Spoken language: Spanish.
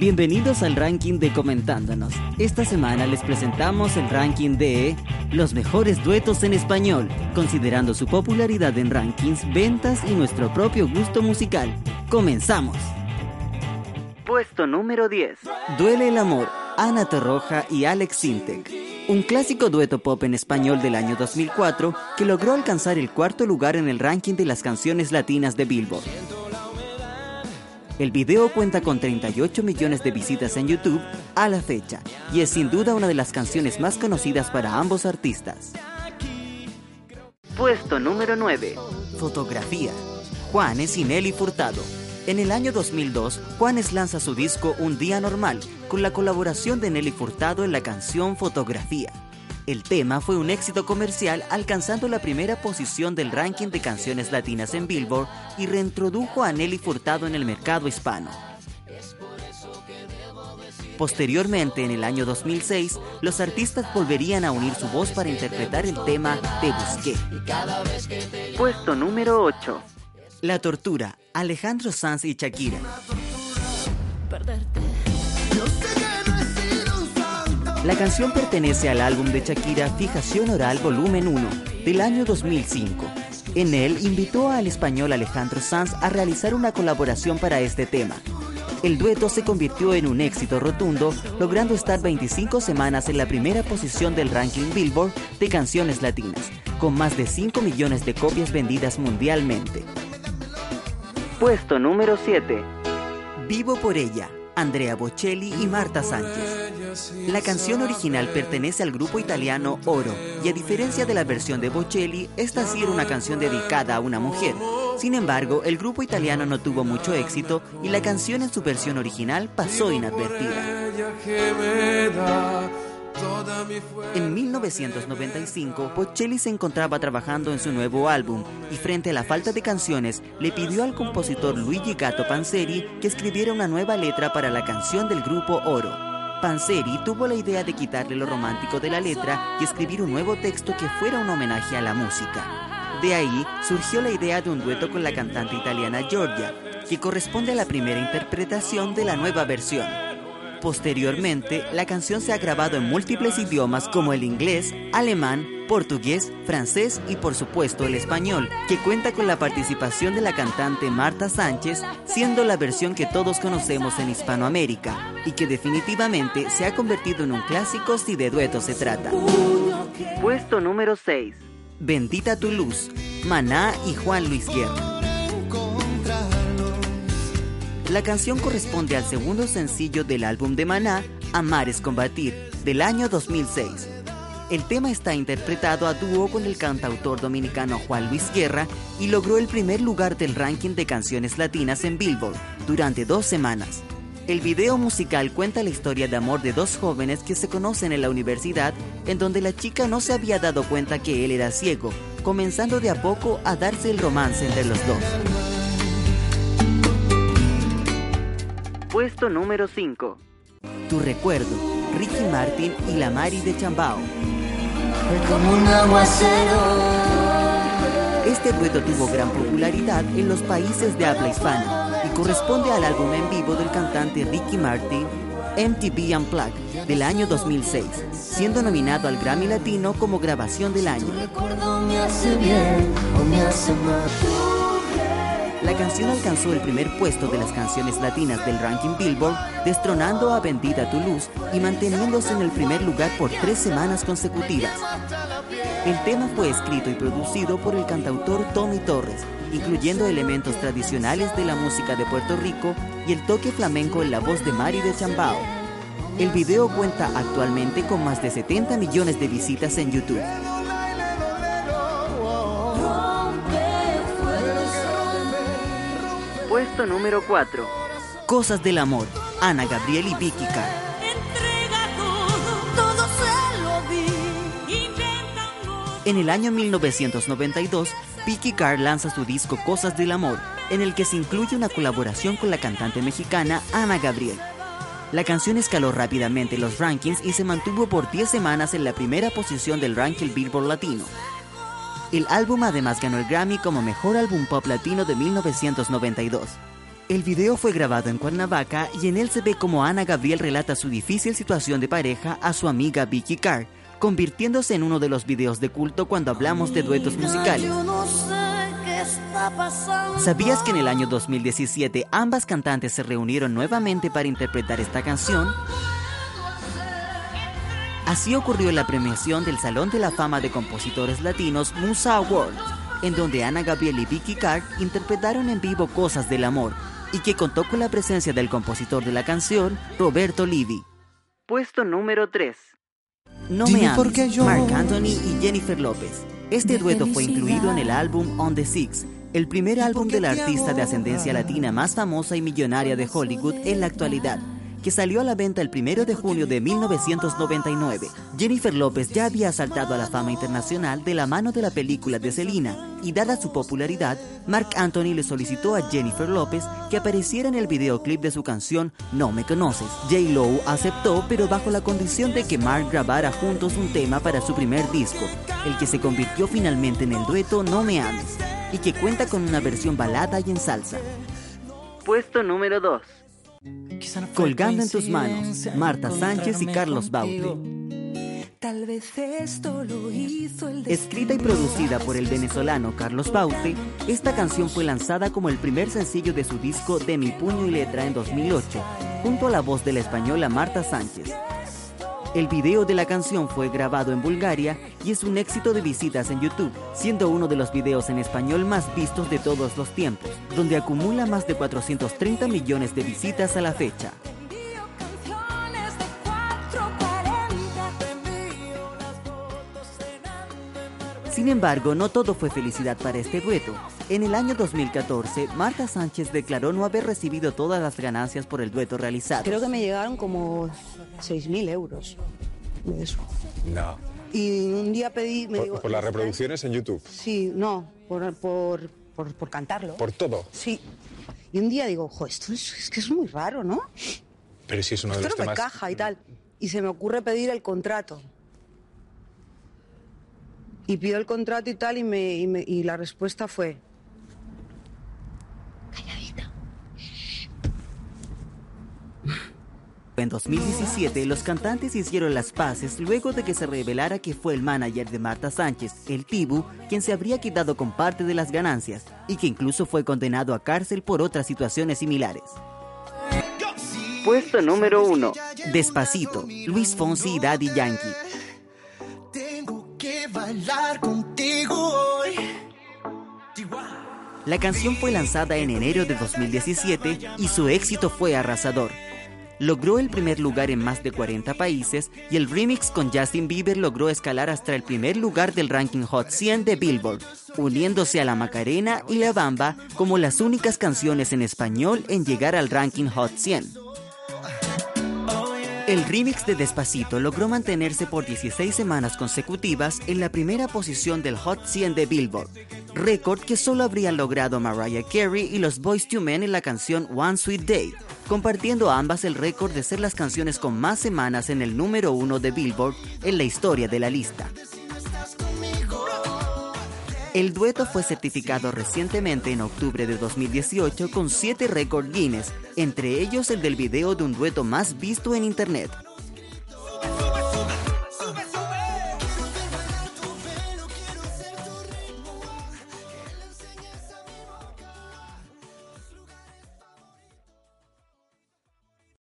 Bienvenidos al ranking de Comentándonos. Esta semana les presentamos el ranking de los mejores duetos en español, considerando su popularidad en rankings, ventas y nuestro propio gusto musical. Comenzamos. Puesto número 10. Duele el amor, Ana Torroja y Alex Sintek. Un clásico dueto pop en español del año 2004 que logró alcanzar el cuarto lugar en el ranking de las canciones latinas de Billboard. El video cuenta con 38 millones de visitas en YouTube a la fecha y es sin duda una de las canciones más conocidas para ambos artistas. Puesto número 9. Fotografía. Juanes y Nelly Furtado. En el año 2002, Juanes lanza su disco Un Día Normal con la colaboración de Nelly Furtado en la canción Fotografía. El tema fue un éxito comercial alcanzando la primera posición del ranking de canciones latinas en Billboard y reintrodujo a Nelly Furtado en el mercado hispano. Posteriormente, en el año 2006, los artistas volverían a unir su voz para interpretar el tema Te Busqué. Puesto número 8. La tortura, Alejandro Sanz y Shakira. La canción pertenece al álbum de Shakira Fijación Oral Volumen 1 del año 2005. En él invitó al español Alejandro Sanz a realizar una colaboración para este tema. El dueto se convirtió en un éxito rotundo, logrando estar 25 semanas en la primera posición del ranking Billboard de canciones latinas, con más de 5 millones de copias vendidas mundialmente. Puesto número 7. Vivo por ella, Andrea Bocelli y Marta Sánchez. La canción original pertenece al grupo italiano Oro y a diferencia de la versión de Bocelli, esta sí era una canción dedicada a una mujer. Sin embargo, el grupo italiano no tuvo mucho éxito y la canción en su versión original pasó inadvertida. En 1995, Bocelli se encontraba trabajando en su nuevo álbum y frente a la falta de canciones le pidió al compositor Luigi Gatto Panzeri que escribiera una nueva letra para la canción del grupo Oro. Panzeri tuvo la idea de quitarle lo romántico de la letra y escribir un nuevo texto que fuera un homenaje a la música. De ahí surgió la idea de un dueto con la cantante italiana Giorgia, que corresponde a la primera interpretación de la nueva versión. Posteriormente, la canción se ha grabado en múltiples idiomas como el inglés, alemán, portugués, francés y por supuesto el español, que cuenta con la participación de la cantante Marta Sánchez, siendo la versión que todos conocemos en Hispanoamérica y que definitivamente se ha convertido en un clásico si de dueto se trata. Puesto número 6. Bendita tu luz, Maná y Juan Luis Guerra. La canción corresponde al segundo sencillo del álbum de Maná, Amar es Combatir, del año 2006. El tema está interpretado a dúo con el cantautor dominicano Juan Luis Guerra y logró el primer lugar del ranking de canciones latinas en Billboard durante dos semanas. El video musical cuenta la historia de amor de dos jóvenes que se conocen en la universidad, en donde la chica no se había dado cuenta que él era ciego, comenzando de a poco a darse el romance entre los dos. Puesto número 5. Tu recuerdo, Ricky Martin y la Mari de Chambao. Este dueto tuvo gran popularidad en los países de habla hispana y corresponde al álbum en vivo del cantante Ricky Martin, MTV Unplugged, del año 2006, siendo nominado al Grammy Latino como grabación del año. La canción alcanzó el primer puesto de las canciones latinas del ranking Billboard, destronando a Bendita Tu Luz y manteniéndose en el primer lugar por tres semanas consecutivas. El tema fue escrito y producido por el cantautor Tommy Torres, incluyendo elementos tradicionales de la música de Puerto Rico y el toque flamenco en la voz de Mari de Chambao. El video cuenta actualmente con más de 70 millones de visitas en YouTube. Puesto número 4. Cosas del amor. Ana Gabriel y Vicky Carr. En el año 1992, Vicky Carr lanza su disco Cosas del Amor, en el que se incluye una colaboración con la cantante mexicana Ana Gabriel. La canción escaló rápidamente los rankings y se mantuvo por 10 semanas en la primera posición del ranking Billboard Latino. El álbum además ganó el Grammy como Mejor Álbum Pop Latino de 1992. El video fue grabado en Cuernavaca y en él se ve como Ana Gabriel relata su difícil situación de pareja a su amiga Vicky Carr, convirtiéndose en uno de los videos de culto cuando hablamos de duetos musicales. ¿Sabías que en el año 2017 ambas cantantes se reunieron nuevamente para interpretar esta canción? Así ocurrió en la premiación del Salón de la Fama de Compositores Latinos Musa Awards, en donde Ana Gabriel y Vicky Carr interpretaron en vivo Cosas del Amor, y que contó con la presencia del compositor de la canción, Roberto Livi. Puesto número 3. No me ames, Mark Anthony y Jennifer López. Este dueto fue incluido en el álbum On the Six, el primer álbum de la artista de ascendencia latina más famosa y millonaria de Hollywood en la actualidad que salió a la venta el 1 de junio de 1999. Jennifer López ya había saltado a la fama internacional de la mano de la película de Selena, y dada su popularidad, Mark Anthony le solicitó a Jennifer López que apareciera en el videoclip de su canción No Me Conoces. J. Lowe aceptó, pero bajo la condición de que Mark grabara juntos un tema para su primer disco, el que se convirtió finalmente en el dueto No Me Ames, y que cuenta con una versión balada y en salsa. Puesto número 2. Colgando en tus manos, Marta Sánchez y Carlos Baute. Escrita y producida por el venezolano Carlos Baute, esta canción fue lanzada como el primer sencillo de su disco De mi puño y letra en 2008, junto a la voz de la española Marta Sánchez. El video de la canción fue grabado en Bulgaria y es un éxito de visitas en YouTube, siendo uno de los videos en español más vistos de todos los tiempos, donde acumula más de 430 millones de visitas a la fecha. Sin embargo, no todo fue felicidad para este dueto. En el año 2014, Marta Sánchez declaró no haber recibido todas las ganancias por el dueto realizado. Creo que me llegaron como 6.000 euros de eso. No. Y un día pedí... Me ¿Por, digo, por las reproducciones en YouTube? Sí, no, por, por, por, por cantarlo. ¿Por todo? Sí. Y un día digo, jo, esto es, es que es muy raro, ¿no? Pero si es uno de Esto los no me temas... encaja y tal. Y se me ocurre pedir el contrato. Y pido el contrato y tal, y, me, y, me- y la respuesta fue... En 2017, los cantantes hicieron las paces luego de que se revelara que fue el manager de Marta Sánchez, el Tibu, quien se habría quedado con parte de las ganancias y que incluso fue condenado a cárcel por otras situaciones similares. Puesto número 1. Despacito, Luis Fonsi y Daddy Yankee. Tengo que bailar contigo hoy. La canción fue lanzada en enero de 2017 y su éxito fue arrasador. Logró el primer lugar en más de 40 países y el remix con Justin Bieber logró escalar hasta el primer lugar del ranking Hot 100 de Billboard, uniéndose a La Macarena y La Bamba como las únicas canciones en español en llegar al ranking Hot 100. El remix de Despacito logró mantenerse por 16 semanas consecutivas en la primera posición del Hot 100 de Billboard, récord que solo habrían logrado Mariah Carey y los Boyz II Men en la canción One Sweet Day, compartiendo ambas el récord de ser las canciones con más semanas en el número uno de Billboard en la historia de la lista. El dueto fue certificado recientemente en octubre de 2018 con 7 récords Guinness, entre ellos el del video de un dueto más visto en Internet.